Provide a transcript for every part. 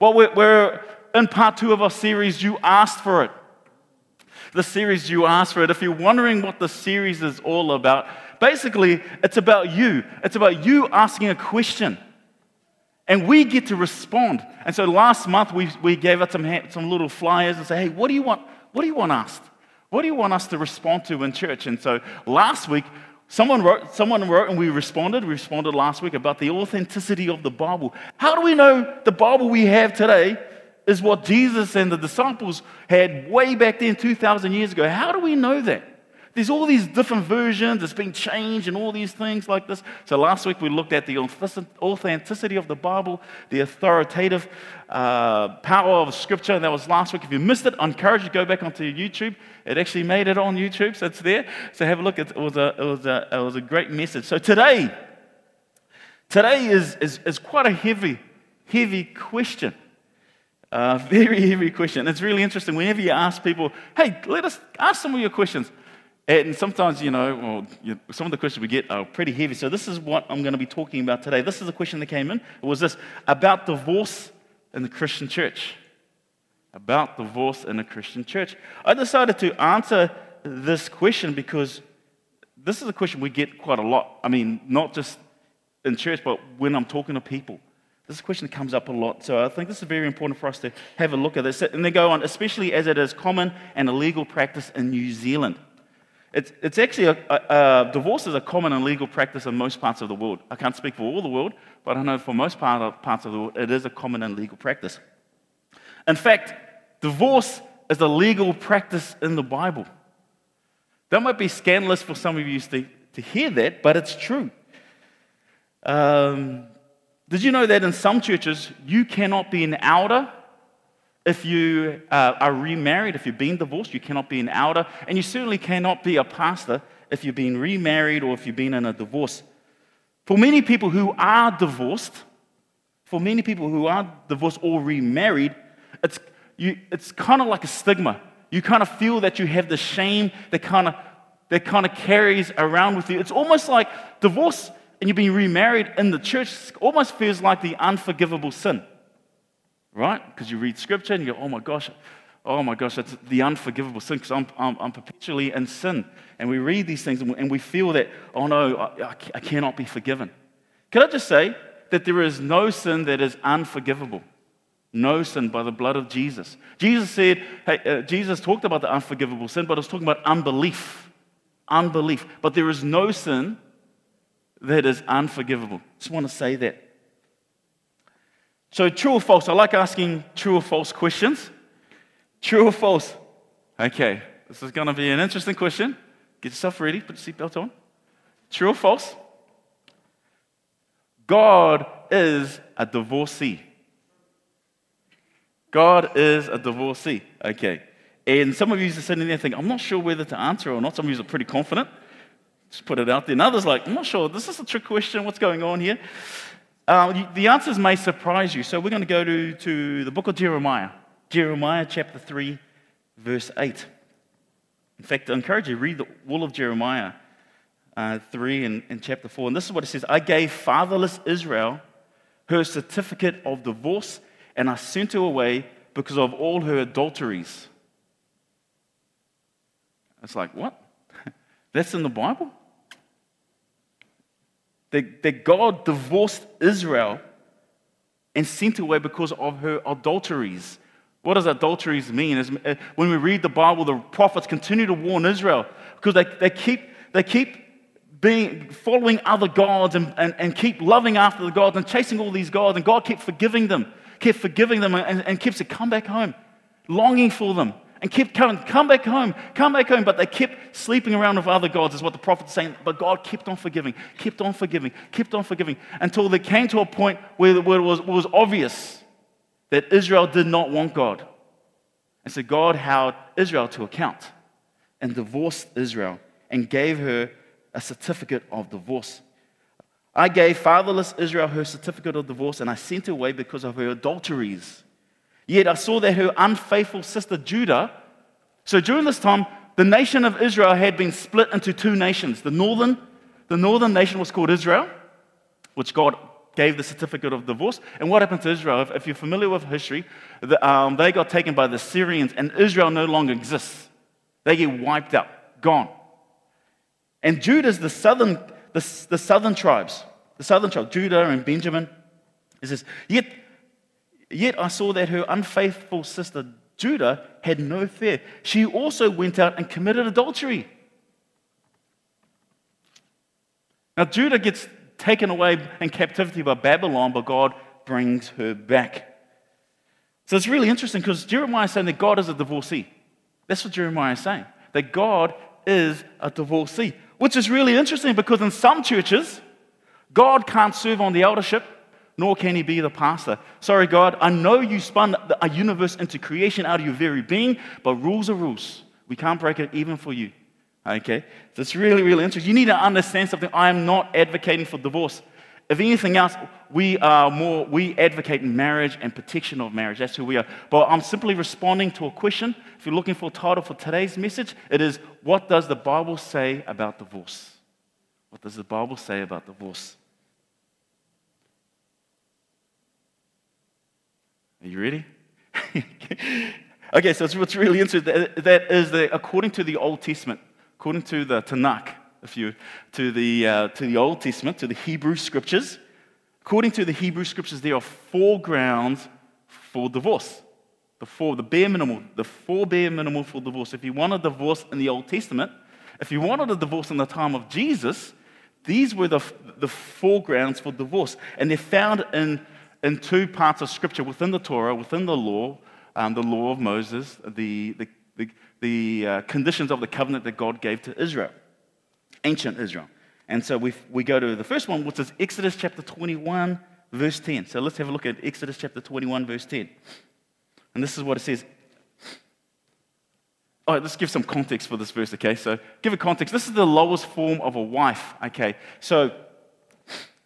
Well, we're, in part two of our series, You Asked for It. The series You Asked for It. If you're wondering what the series is all about, basically, it's about you. It's about you asking a question. And we get to respond. And so last month, we, we gave out some, some little flyers and say, hey, what do you want? What do you want asked? What do you want us to respond to in church? And so last week, someone wrote, someone wrote and we responded. We responded last week about the authenticity of the Bible. How do we know the Bible we have today is what Jesus and the disciples had way back then, 2,000 years ago? How do we know that? There's all these different versions, it's been changed, and all these things like this. So last week we looked at the authenticity of the Bible, the authoritative uh, power of Scripture, and that was last week. If you missed it, I encourage you to go back onto YouTube. It actually made it on YouTube, so it's there. So have a look. It was a, it was a, it was a great message. So today, today is, is, is quite a heavy, heavy question. Uh, very heavy question. It's really interesting. Whenever you ask people, hey, let us ask some of your questions. And sometimes, you know, well, you some of the questions we get are pretty heavy. So this is what I'm going to be talking about today. This is a question that came in. It was this about divorce in the Christian church. About divorce in the Christian church. I decided to answer this question because this is a question we get quite a lot. I mean, not just in church, but when I'm talking to people. This question comes up a lot. So I think this is very important for us to have a look at this. And they go on, especially as it is common and a legal practice in New Zealand. It's, it's actually a, a, a, divorce is a common and legal practice in most parts of the world. I can't speak for all the world, but I know for most part of, parts of the world, it is a common and legal practice. In fact, divorce is a legal practice in the Bible. That might be scandalous for some of you to, to hear that, but it's true. Um, did you know that in some churches, you cannot be an elder if you uh, are remarried, if you've been divorced, you cannot be an elder, and you certainly cannot be a pastor if you've been remarried or if you've been in a divorce. For many people who are divorced, for many people who are divorced or remarried, it's, you, it's kind of like a stigma. You kind of feel that you have the shame that kind of that kind of carries around with you. It's almost like divorce and you've been remarried in the church almost feels like the unforgivable sin right? Because you read scripture and you go, oh my gosh, oh my gosh, that's the unforgivable sin because I'm, I'm, I'm, perpetually in sin. And we read these things and we feel that, oh no, I, I cannot be forgiven. Can I just say that there is no sin that is unforgivable? No sin by the blood of Jesus. Jesus said, hey, uh, Jesus talked about the unforgivable sin, but I was talking about unbelief. Unbelief. But there is no sin that is unforgivable. Just want to say that. So, true or false? I like asking true or false questions. True or false? Okay, this is going to be an interesting question. Get yourself ready, put your seatbelt on. True or false? God is a divorcee. God is a divorcee. Okay. And some of you are sitting there thinking, I'm not sure whether to answer or not. Some of you are pretty confident. Just put it out there. And others like, I'm not sure. This is a trick question. What's going on here? Uh, the answers may surprise you. So we're going to go to, to the book of Jeremiah, Jeremiah chapter 3, verse 8. In fact, I encourage you to read the, all of Jeremiah uh, 3 and, and chapter 4. And this is what it says I gave fatherless Israel her certificate of divorce, and I sent her away because of all her adulteries. It's like, what? That's in the Bible? That, that God divorced Israel and sent away because of her adulteries. What does adulteries mean? Uh, when we read the Bible, the prophets continue to warn Israel because they, they keep, they keep being, following other gods and, and, and keep loving after the gods and chasing all these gods, and God kept forgiving them, kept forgiving them, and, and keeps to come back home, longing for them and kept coming, come back home, come back home. But they kept sleeping around with other gods, is what the prophet's saying. But God kept on forgiving, kept on forgiving, kept on forgiving until they came to a point where, it, was, it was obvious that Israel did not want God. And so God held Israel to account and divorced Israel and gave her a certificate of divorce. I gave fatherless Israel her certificate of divorce and I sent her away because of her adulteries. Yet I saw that her unfaithful sister Judah, so during this time, the nation of Israel had been split into two nations. The northern, the northern nation was called Israel, which God gave the certificate of divorce. And what happened to Israel? If, you're familiar with history, the, um, they got taken by the Syrians, and Israel no longer exists. They get wiped out, gone. And Judah's the southern, the, the southern tribes, the southern tribes, Judah and Benjamin. It says, yet, yet I saw that her unfaithful sister Judah had no fear. She also went out and committed adultery. Now, Judah gets taken away in captivity by Babylon, but God brings her back. So it's really interesting because Jeremiah is saying that God is a divorcee. That's what Jeremiah is saying, that God is a divorcee, which is really interesting because in some churches, God can't serve on the eldership, nor can he be the pastor. Sorry, God, I know you spun a universe into creation out of your very being, but rules are rules. We can't break it even for you. Okay? So it's really, really interesting. You need to understand something. I am not advocating for divorce. If anything else, we are more, we advocate marriage and protection of marriage. That's who we are. But I'm simply responding to a question. If you're looking for a title for today's message, it is What does the Bible say about divorce? What does the Bible say about divorce? Are you ready? okay, so what's really interesting that is that according to the Old Testament, according to the Tanakh, if you to the uh, to the Old Testament, to the Hebrew scriptures, according to the Hebrew scriptures, there are four grounds for divorce. The four, the bare minimal, the four bare minimal for divorce. If you want a divorce in the Old Testament, if you wanted a divorce in the time of Jesus, these were the, the four grounds for divorce. And they're found in, in two parts of Scripture within the Torah, within the law, um, the law of Moses, the, the, the, the uh, conditions of the covenant that God gave to Israel, ancient Israel. And so we we go to the first one, which is Exodus chapter 21, verse 10. So let's have a look at Exodus chapter 21, verse 10. And this is what it says. All right, let's give some context for this verse, okay? So, give a context. This is the lowest form of a wife, okay? So,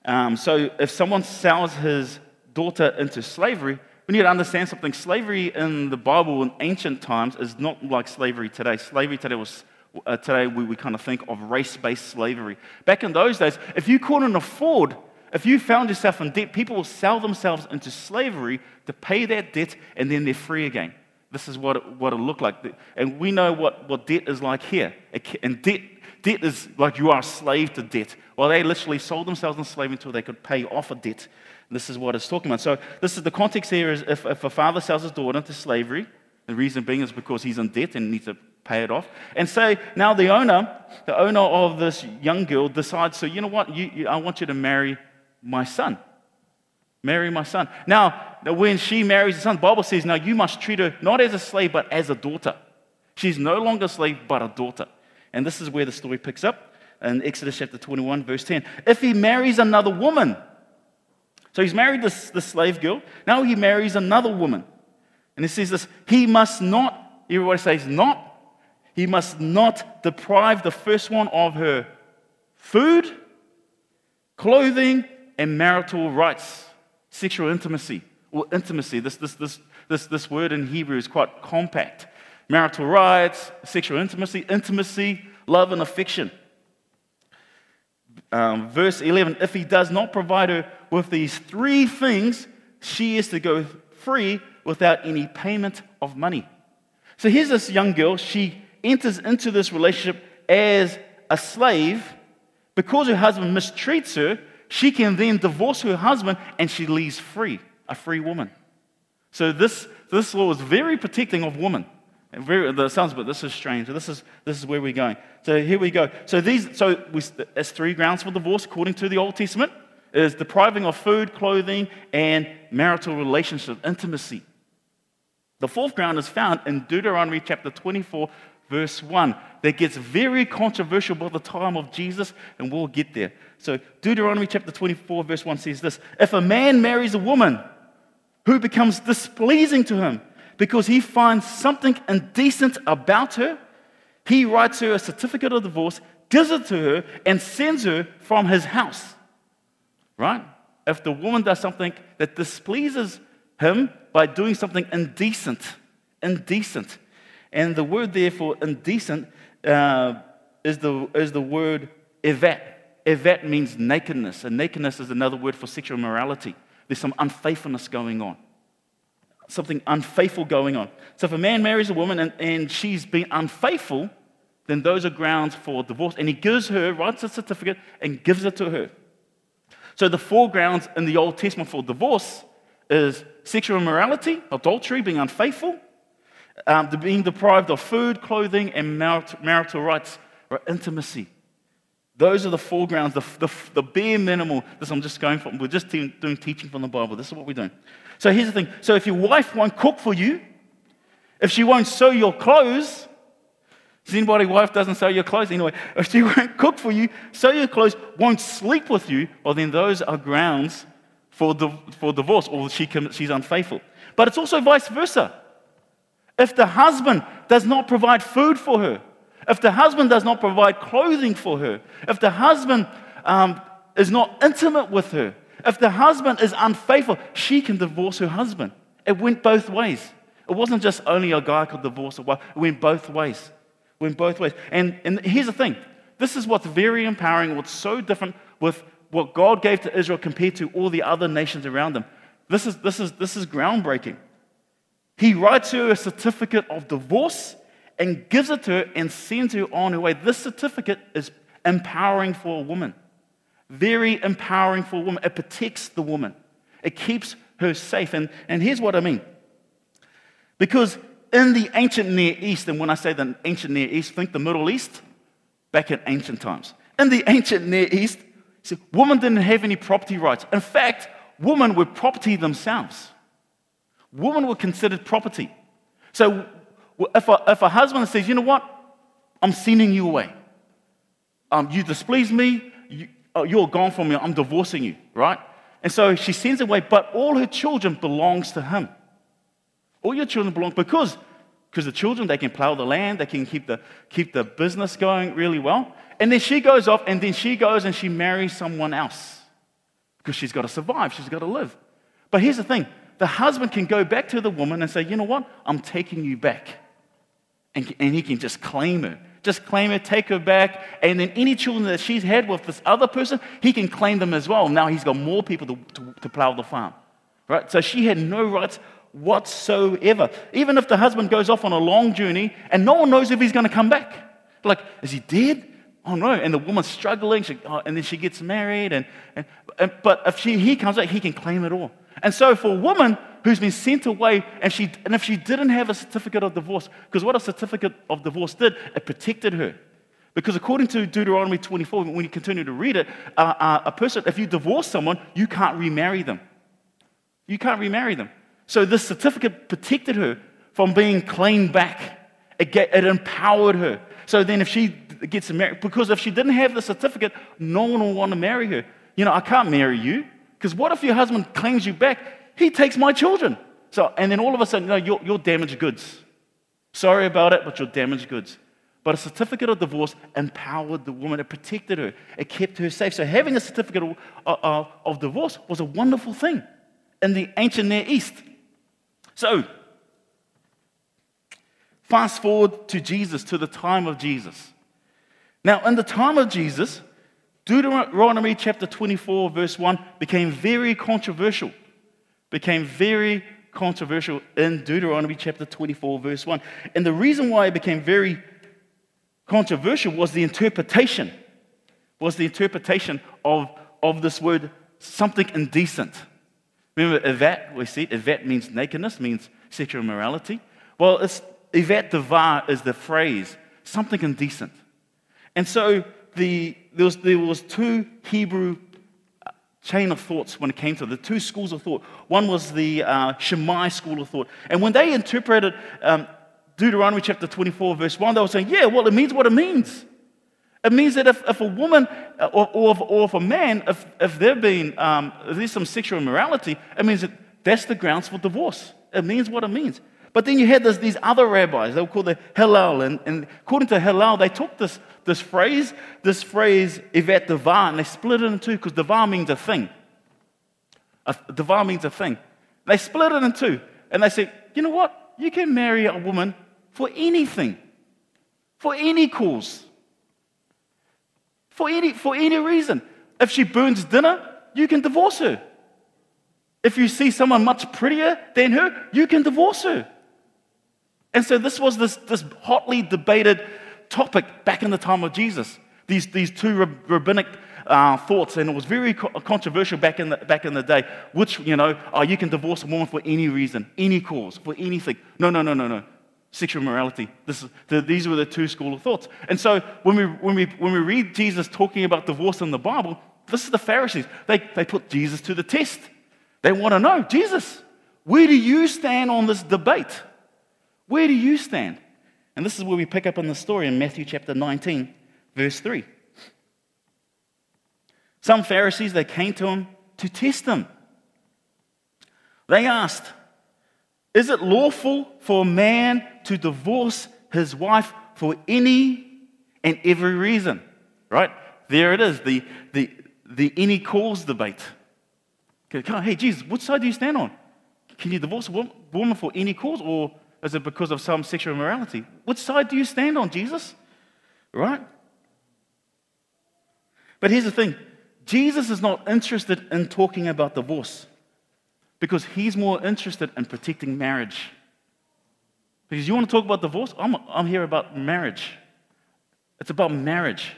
um, so if someone sells his daughter into slavery, we need to understand something. Slavery in the Bible in ancient times is not like slavery today. Slavery today was uh, today we, we kind of think of race-based slavery. Back in those days, if you couldn't afford, if you found yourself in debt, people will sell themselves into slavery to pay that debt, and then they're free again. This is what it, what it looked like. And we know what, what debt is like here. And debt, debt is like you are a slave to debt. Well, they literally sold themselves in slavery until they could pay off a debt. This is what it's talking about. So this is the context here is if, if a father sells his daughter into slavery, the reason being is because he's in debt and needs to pay it off. And say now the owner, the owner of this young girl decides, so you know what, you, you, I want you to marry my son. Marry my son. Now, when she marries the son, the Bible says, now you must treat her not as a slave, but as a daughter. She's no longer a slave, but a daughter. And this is where the story picks up in Exodus chapter 21, verse 10. If he marries another woman, so he's married this, this slave girl. Now he marries another woman. And it says this he must not, everybody says not, he must not deprive the first one of her food, clothing, and marital rights, sexual intimacy. Or intimacy, this, this, this, this, this word in Hebrew is quite compact. Marital rights, sexual intimacy, intimacy, love, and affection um, verse 11 if he does not provide her with these three things, she is to go free without any payment of money. So here's this young girl. She enters into this relationship as a slave. Because her husband mistreats her, she can then divorce her husband and she leaves free, a free woman. So this, this law is very protecting of women. Very, sounds, but this is strange. This is, this is where we're going. So here we go. So these, so we, as three grounds for divorce according to the Old Testament is depriving of food, clothing, and marital relationship, intimacy. The fourth ground is found in Deuteronomy chapter 24, verse 1. That gets very controversial by the time of Jesus, and we'll get there. So Deuteronomy chapter 24, verse 1 says this If a man marries a woman who becomes displeasing to him, because he finds something indecent about her, he writes her a certificate of divorce, gives it to her, and sends her from his house. Right? If the woman does something that displeases him by doing something indecent, indecent. And the word there for indecent uh, is, the, is the word evet. Evet means nakedness, and nakedness is another word for sexual immorality. There's some unfaithfulness going on, something unfaithful going on. So if a man marries a woman and, and she's been unfaithful, then those are grounds for divorce. And he gives her, writes a certificate, and gives it to her. So the four grounds in the Old Testament for divorce is sexual immorality, adultery, being unfaithful, um, being deprived of food, clothing, and marital rights or intimacy. Those are the four grounds, the, the, the bare minimal. This I'm just going from. We're just doing teaching from the Bible. This is what we're doing. So here's the thing. So if your wife won't cook for you, if she won't sew your clothes, does anybody wife doesn't sew your clothes anyway? If she won't cook for you, sew your clothes, won't sleep with you, well then those are grounds for, for divorce, or she she's unfaithful. But it's also vice versa. If the husband does not provide food for her, if the husband does not provide clothing for her, if the husband um, is not intimate with her, if the husband is unfaithful, she can divorce her husband. It went both ways. It wasn't just only a guy could divorce a wife, it went both ways. Went both ways. And, and here's the thing this is what's very empowering, what's so different with what God gave to Israel compared to all the other nations around them. This is, this is, this is groundbreaking. He writes her a certificate of divorce and gives it to her and sends her on her way. This certificate is empowering for a woman. Very empowering for a woman. It protects the woman, it keeps her safe. And, and here's what I mean. Because in the ancient Near East, and when I say the ancient Near East, think the Middle East, back in ancient times. In the ancient Near East, see, women didn't have any property rights. In fact, women were property themselves. Women were considered property. So if a, if a husband says, you know what, I'm sending you away. Um, you displease me, you, oh, you're gone from me, I'm divorcing you, right? And so she sends away, but all her children belongs to him. All your children belong because because the children they can plow the land, they can keep the keep the business going really well. And then she goes off and then she goes and she marries someone else because she's got to survive, she's got to live. But here's the thing the husband can go back to the woman and say, You know what? I'm taking you back. And, and he can just claim her. Just claim her, take her back. And then any children that she's had with this other person, he can claim them as well. Now he's got more people to, to, to plow the farm. Right? So she had no rights whatsoever. Even if the husband goes off on a long journey and no one knows if he's going to come back. Like, is he dead? Oh no. And the woman's struggling, she, oh, and then she gets married. And, and, and, but if she, he comes back, he can claim it all. And so for a woman who's been sent away, and, she, and if she didn't have a certificate of divorce, because what a certificate of divorce did, it protected her. Because according to Deuteronomy 24, when you continue to read it, uh, uh, a person, if you divorce someone, you can't remarry them. You can't remarry them. So this certificate protected her from being claimed back. It, get, it empowered her. So then if she gets married, because if she didn't have the certificate, no one will want to marry her. You know, I can't marry you. Because what if your husband claims you back? He takes my children. So, and then all of a sudden, no, you're, you're damaged goods. Sorry about it, but you're damaged goods. But a certificate of divorce empowered the woman, it protected her, it kept her safe. So having a certificate of, of, of divorce was a wonderful thing in the ancient Near East. So, fast forward to Jesus, to the time of Jesus. Now, in the time of Jesus, Deuteronomy chapter 24, verse 1 became very controversial. Became very controversial in Deuteronomy chapter 24, verse 1. And the reason why it became very controversial was the interpretation, was the interpretation of, of this word, something indecent. Remember, evet, we see it, evet means nakedness, means sexual immorality. Well, it's, evet devar is the phrase, something indecent. And so the, there, was, there was two Hebrew uh, chain of thoughts when it came to the two schools of thought. One was the uh, school of thought. And when they interpreted um, Deuteronomy chapter 24, verse 1, they were saying, yeah, well, it means what it means. It means that if, if a woman uh, or, or, if, or if a man, if, if been, um, if there's some sexual immorality, it means that that's the grounds for divorce. It means what it means. But then you had this, these other rabbis, they were called the Hillel, and, and according to Hillel, they took this, this phrase, this phrase, Evet Devar, and they split it in two because Devar means a thing. A, Devar means a thing. They split it in two, and they said, you know what? You can marry a woman for anything, for any cause. For any, for any reason. If she burns dinner, you can divorce her. If you see someone much prettier than her, you can divorce her. And so this was this, this hotly debated topic back in the time of Jesus. These, these two rabbinic uh, thoughts, and it was very co- controversial back in, the, back in the day. Which, you know, oh, you can divorce a woman for any reason, any cause, for anything. No, no, no, no, no. Sexual morality. This the, these were the two school of thoughts. And so when we, when, we, when we read Jesus talking about divorce in the Bible, this is the Pharisees. They, they put Jesus to the test. They want to know, Jesus, where do you stand on this debate? Where do you stand? And this is where we pick up in the story in Matthew chapter 19, verse 3. Some Pharisees, they came to him to test him. They asked, Is it lawful for a man to divorce his wife for any and every reason? Right? There it is, the, the, the any cause debate. Okay, hey, Jesus, which side do you stand on? Can you divorce a woman for any cause, or is it because of some sexual immorality? Which side do you stand on, Jesus? Right? But here's the thing Jesus is not interested in talking about divorce because he's more interested in protecting marriage. Because you want to talk about divorce? I'm, I'm here about marriage. It's about marriage.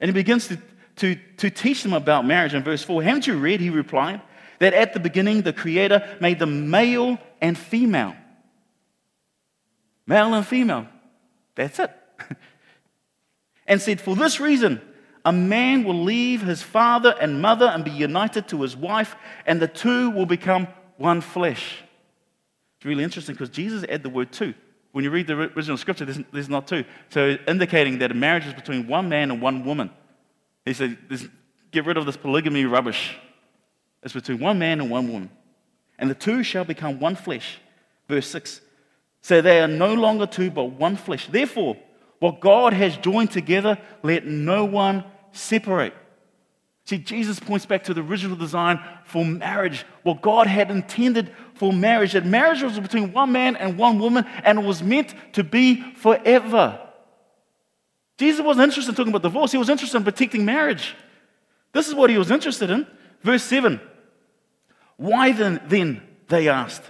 And he begins to, to, to teach them about marriage in verse 4. Haven't you read, he replied, that at the beginning the Creator made them male and female? Male and female. That's it. and said, For this reason, a man will leave his father and mother and be united to his wife, and the two will become one flesh. It's really interesting because Jesus added the word two. When you read the original scripture, there's, there's not two. So, indicating that a marriage is between one man and one woman. He said, Get rid of this polygamy rubbish. It's between one man and one woman. And the two shall become one flesh. Verse 6. So they are no longer two, but one flesh. Therefore, what God has joined together, let no one separate. See, Jesus points back to the original design for marriage, what God had intended for marriage. That marriage was between one man and one woman, and it was meant to be forever. Jesus wasn't interested in talking about divorce, he was interested in protecting marriage. This is what he was interested in. Verse 7 Why then, then they asked,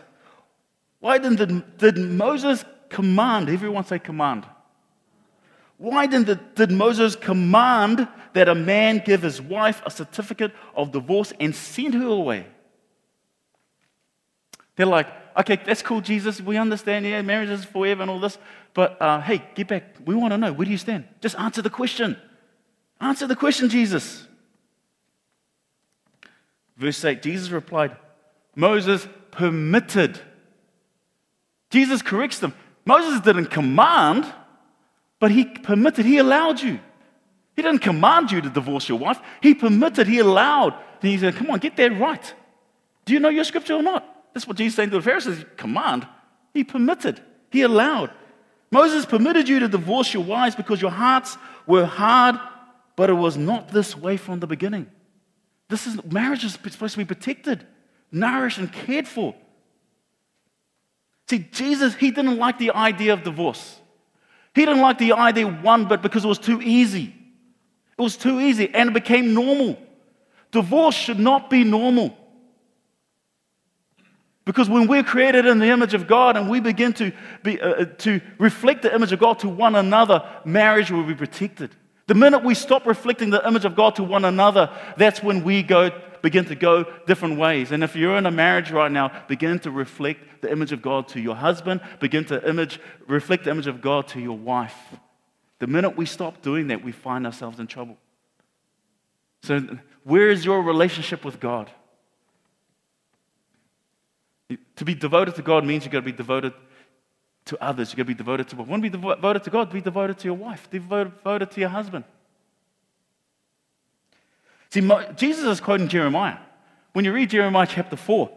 why then did, did Moses command? Everyone say command. Why then did, did Moses command that a man give his wife a certificate of divorce and send her away? They're like, okay, that's cool, Jesus. We understand, yeah, marriage is forever and all this. But uh, hey, get back. We want to know where do you stand? Just answer the question. Answer the question, Jesus. Verse 8 Jesus replied, Moses permitted. Jesus corrects them. Moses didn't command, but he permitted, he allowed you. He didn't command you to divorce your wife. He permitted, he allowed. And he said, Come on, get that right. Do you know your scripture or not? That's what Jesus saying to the Pharisees. Command. He permitted, he allowed. Moses permitted you to divorce your wives because your hearts were hard, but it was not this way from the beginning. This is marriage is supposed to be protected, nourished, and cared for. See, Jesus, he didn't like the idea of divorce. He didn't like the idea one bit because it was too easy. It was too easy and it became normal. Divorce should not be normal. Because when we're created in the image of God and we begin to, be, uh, uh, to reflect the image of God to one another, marriage will be protected. The minute we stop reflecting the image of God to one another, that's when we go, begin to go different ways. And if you're in a marriage right now, begin to reflect the image of God to your husband, begin to image, reflect the image of God to your wife. The minute we stop doing that, we find ourselves in trouble. So, where is your relationship with God? To be devoted to God means you've got to be devoted to others. You've got to be devoted to. Want to be devoted to God? Be devoted to your wife. Be devoted to your husband. See, Jesus is quoting Jeremiah. When you read Jeremiah chapter 4,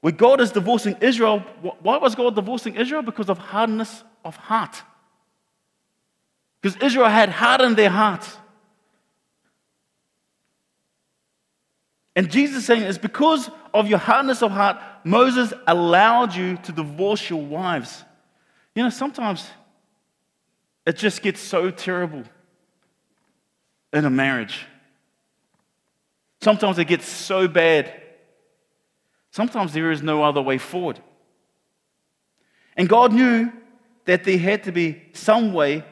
where God is divorcing Israel, why was God divorcing Israel? Because of hardness of heart. Because Israel had hardened their hearts. And Jesus is saying it's because of your hardness of heart, Moses allowed you to divorce your wives. You know, sometimes it just gets so terrible. in a marriage. Sometimes it gets so bad. Sometimes there is no other way forward. And God knew that there had to be some way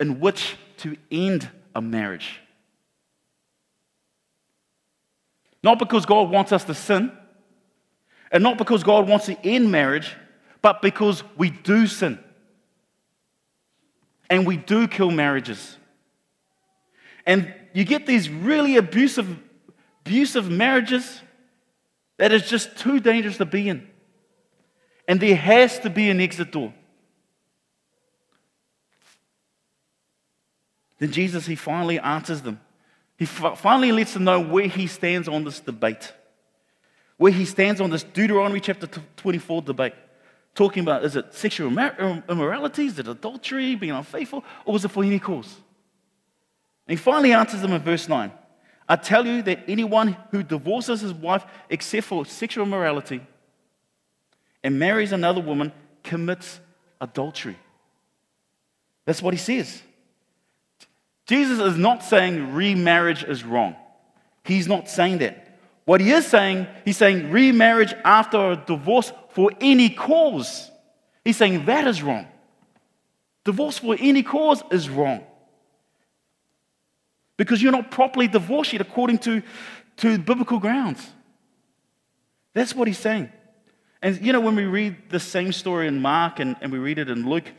in which to end a marriage. Not because God wants us to sin, and not because God wants to end marriage, but because we do sin. And we do kill marriages. And you get these really abusive, abusive marriages that is just too dangerous to be in. And there has to be an exit door. Then Jesus, he finally answers them. He finally lets them know where he stands on this debate, where he stands on this Deuteronomy chapter 24 debate. Talking about is it sexual immorality, is it adultery, being unfaithful, or was it for any cause? And he finally answers them in verse 9 I tell you that anyone who divorces his wife except for sexual immorality and marries another woman commits adultery. That's what he says. Jesus is not saying remarriage is wrong. He's not saying that. What he is saying, he's saying remarriage after a divorce for any cause. He's saying that is wrong. Divorce for any cause is wrong. Because you're not properly divorced yet according to, to biblical grounds. That's what he's saying. And you know, when we read the same story in Mark and, and we read it in Luke,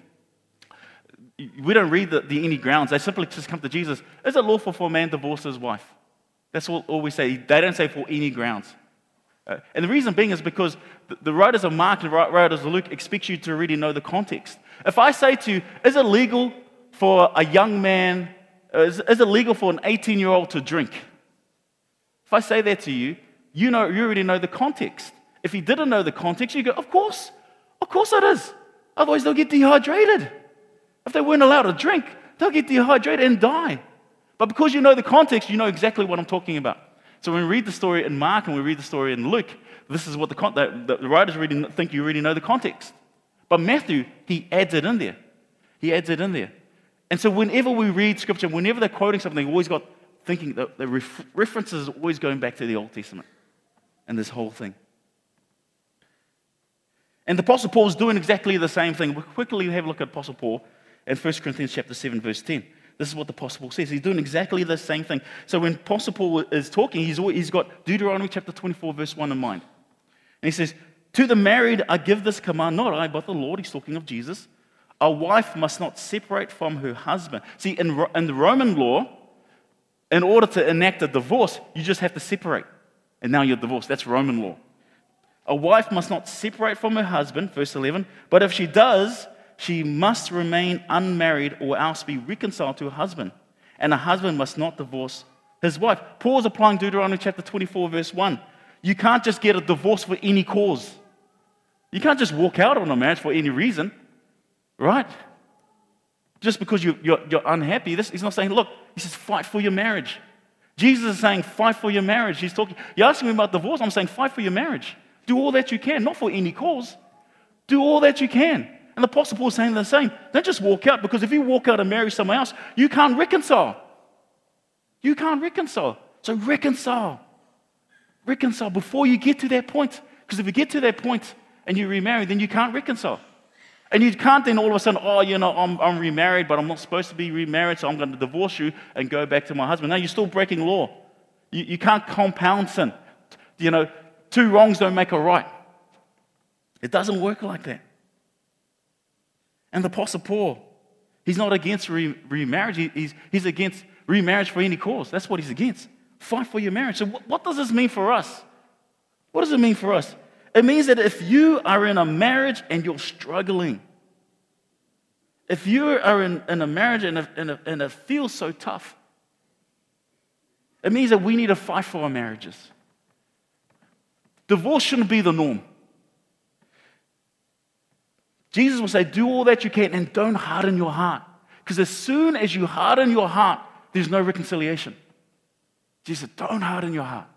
we don't read the, the any grounds. They simply just come to Jesus. Is it lawful for a man to divorce his wife? That's all, all we say. They don't say for any grounds. Uh, and the reason being is because the, the writers of Mark and the writers of Luke expect you to really know the context. If I say to you, is it legal for a young man, is, is it legal for an 18 year old to drink? If I say that to you, you, know, you already know the context. If you didn't know the context, you go, of course, of course it is. Otherwise, they'll get dehydrated. If they weren't allowed to drink, they'll get dehydrated and die. But because you know the context, you know exactly what I'm talking about. So when we read the story in Mark and we read the story in Luke, this is what the, the, the writers really think you already know the context. But Matthew, he adds it in there. He adds it in there. And so whenever we read scripture, whenever they're quoting something, always got thinking that the ref- references are always going back to the Old Testament and this whole thing. And the Apostle Paul is doing exactly the same thing. We'll quickly have a look at Apostle Paul in 1 Corinthians chapter 7, verse 10. This is what the Apostle Paul says. He's doing exactly the same thing. So when Apostle Paul is talking, he's, always, he's got Deuteronomy chapter 24, verse 1 in mind. And he says, To the married I give this command, not I, but the Lord. He's talking of Jesus. A wife must not separate from her husband. See, in, in the Roman law, in order to enact a divorce, you just have to separate. And now you're divorced. That's Roman law. A wife must not separate from her husband, verse 11, but if she does, she must remain unmarried or else be reconciled to her husband. And a husband must not divorce his wife. Paul's applying Deuteronomy chapter 24, verse 1. You can't just get a divorce for any cause. You can't just walk out on a marriage for any reason, right? Just because you, you're, you're unhappy. This, he's not saying, look, he says, fight for your marriage. Jesus is saying, fight for your marriage. He's talking, you're asking me about divorce. I'm saying, fight for your marriage. Do all that you can, not for any cause. Do all that you can. And the Apostle Paul is saying the same. Don't just walk out, because if you walk out and marry someone else, you can't reconcile. You can't reconcile. So reconcile. Reconcile before you get to that point. Because if you get to that point and you remarry, then you can't reconcile. And you can't then all of a sudden, oh, you know, I'm, I'm remarried, but I'm not supposed to be remarried, so I'm going to divorce you and go back to my husband. No, you're still breaking law. You, you can't compound sin. You know, two wrongs don't make a right. It doesn't work like that. And the Apostle Paul, he's not against re- remarriage, he, he's, he's against remarriage for any cause. That's what he's against. Fight for your marriage. So, what, what does this mean for us? What does it mean for us? It means that if you are in a marriage and you're struggling, if you are in, in a marriage and, a, and, a, and it feels so tough, it means that we need to fight for our marriages. Divorce shouldn't be the norm. Jesus will say, Do all that you can and don't harden your heart. Because as soon as you harden your heart, there's no reconciliation. Jesus said, Don't harden your heart.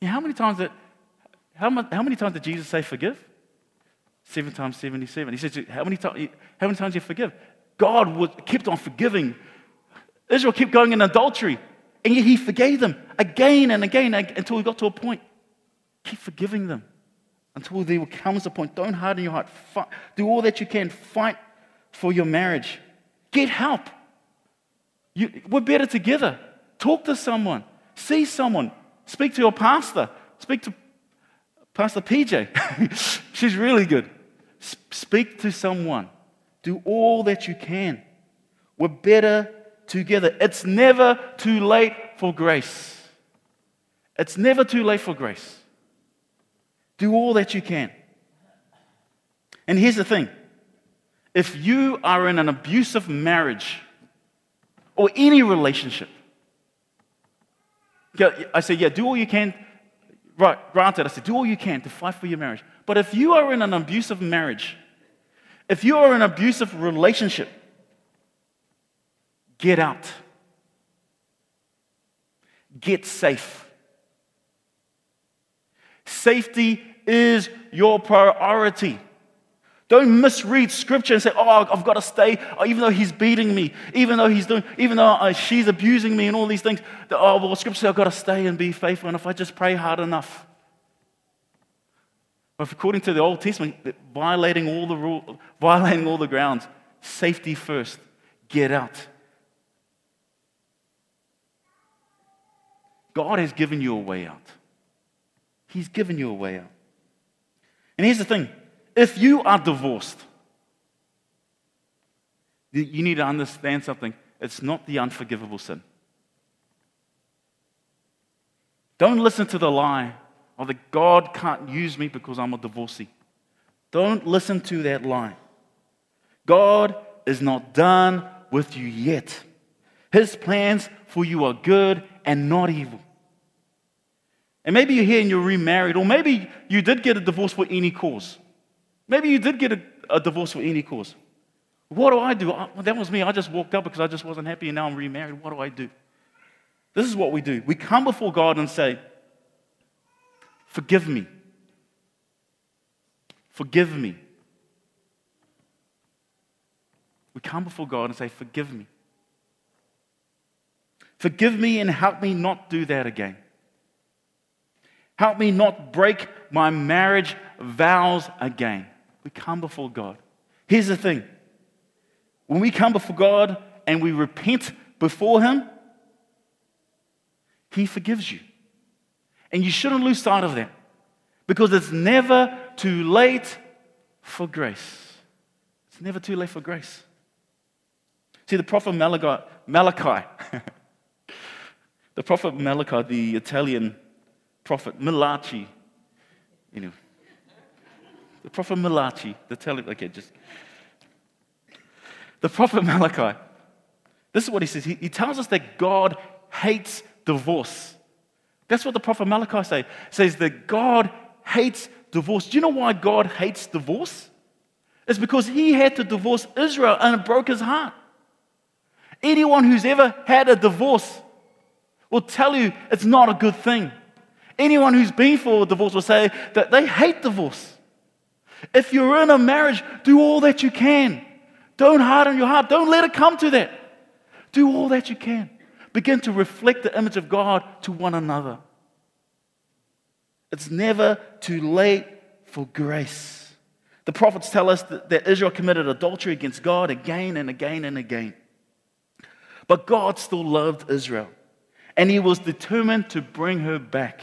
You know, how many times that how, much, how many times did Jesus say forgive? Seven times 77. He says, How many, how many times you forgive? God was, kept on forgiving Israel kept going in adultery, and yet he forgave them again and again until he got to a point. Keep forgiving them until there comes a point. Don't harden your heart. Fight. Do all that you can. Fight for your marriage. Get help. You, we're better together. Talk to someone. See someone. Speak to your pastor. Speak to Pastor PJ. She's really good. Speak to someone. Do all that you can. We're better together. It's never too late for grace. It's never too late for grace. Do all that you can. And here's the thing if you are in an abusive marriage or any relationship, I say, yeah, do all you can. Right, granted, I said, do all you can to fight for your marriage. But if you are in an abusive marriage, if you are in an abusive relationship, get out. Get safe. Safety is your priority. Don't misread scripture and say, oh, I've got to stay, oh, even though he's beating me, even though he's doing, even though uh, she's abusing me and all these things. oh, well, scripture says I've got to stay and be faithful. And if I just pray hard enough. But according to the Old Testament, violating all the rule, violating all the grounds, safety first, get out. God has given you a way out. He's given you a way out. And here's the thing if you are divorced, you need to understand something. It's not the unforgivable sin. Don't listen to the lie of that God can't use me because I'm a divorcee. Don't listen to that lie. God is not done with you yet. His plans for you are good and not evil. And maybe you're here and you're remarried, or maybe you did get a divorce for any cause. Maybe you did get a, a divorce for any cause. What do I do? I, well, that was me. I just walked up because I just wasn't happy and now I'm remarried. What do I do? This is what we do. We come before God and say, Forgive me. Forgive me. We come before God and say, Forgive me. Forgive me and help me not do that again. Help me not break my marriage vows again. We come before God. Here's the thing when we come before God and we repent before Him, He forgives you. And you shouldn't lose sight of that because it's never too late for grace. It's never too late for grace. See, the prophet Malachi, Malachi the prophet Malachi, the Italian prophet Malachi. Anyway, the prophet Malachi, the tell okay, just. The prophet Malachi, this is what he says. He, he tells us that God hates divorce. That's what the prophet Malachi say, says that God hates divorce. Do you know why God hates divorce? It's because he had to divorce Israel and it broke his heart. Anyone who's ever had a divorce will tell you it's not a good thing. Anyone who's been through a divorce will say that they hate divorce. If you're in a marriage, do all that you can. Don't harden your heart. Don't let it come to that. Do all that you can. Begin to reflect the image of God to one another. It's never too late for grace. The prophets tell us that, that Israel committed adultery against God again and again and again. But God still loved Israel, and He was determined to bring her back.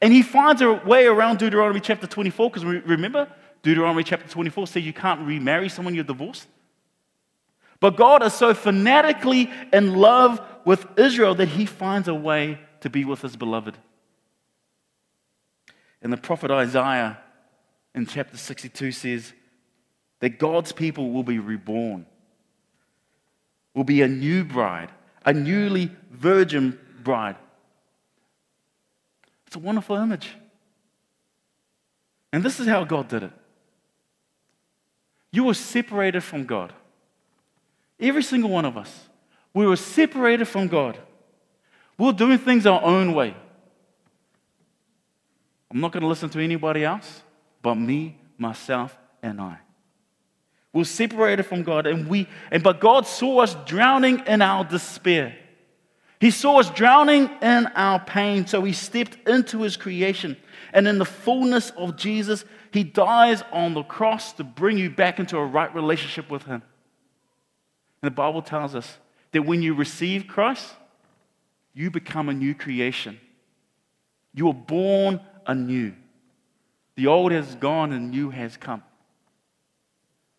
And he finds a way around Deuteronomy chapter 24, because remember, Deuteronomy chapter 24 says you can't remarry someone you're divorced. But God is so fanatically in love with Israel that he finds a way to be with his beloved. And the prophet Isaiah in chapter 62 says that God's people will be reborn, will be a new bride, a newly virgin bride. It's a wonderful image. And this is how God did it. You were separated from God. Every single one of us. We were separated from God. We were doing things our own way. I'm not going to listen to anybody else but me, myself, and I. We were separated from God, and we and but God saw us drowning in our despair. He saw us drowning in our pain, so he stepped into his creation. And in the fullness of Jesus, he dies on the cross to bring you back into a right relationship with him. And the Bible tells us that when you receive Christ, you become a new creation. You are born anew. The old has gone and new has come.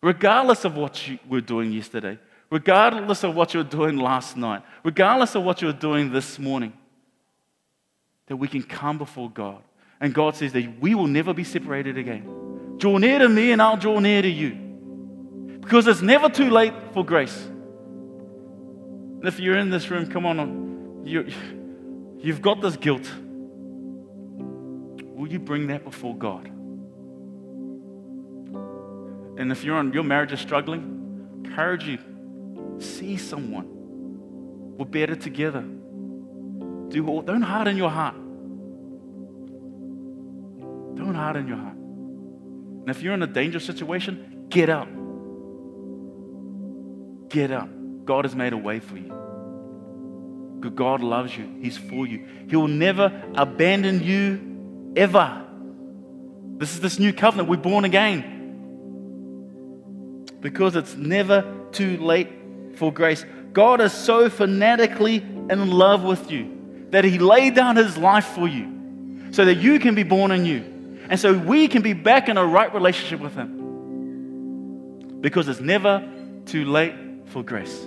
Regardless of what you were doing yesterday, regardless of what you were doing last night, regardless of what you were doing this morning, that we can come before God. And God says that we will never be separated again. Draw near to me and I'll draw near to you. Because it's never too late for grace. And if you're in this room, come on, you, you've got this guilt. Will you bring that before God? And if you're on, your marriage is struggling, encourage you. See someone. We're better together. Do, don't harden your heart. Don't harden your heart. And if you're in a dangerous situation, get up. Get up. God has made a way for you. God loves you. He's for you. He will never abandon you ever. This is this new covenant. We're born again. Because it's never too late for grace. God is so fanatically in love with you that He laid down His life for you so that you can be born anew. And so we can be back in a right relationship with Him. Because it's never too late for grace.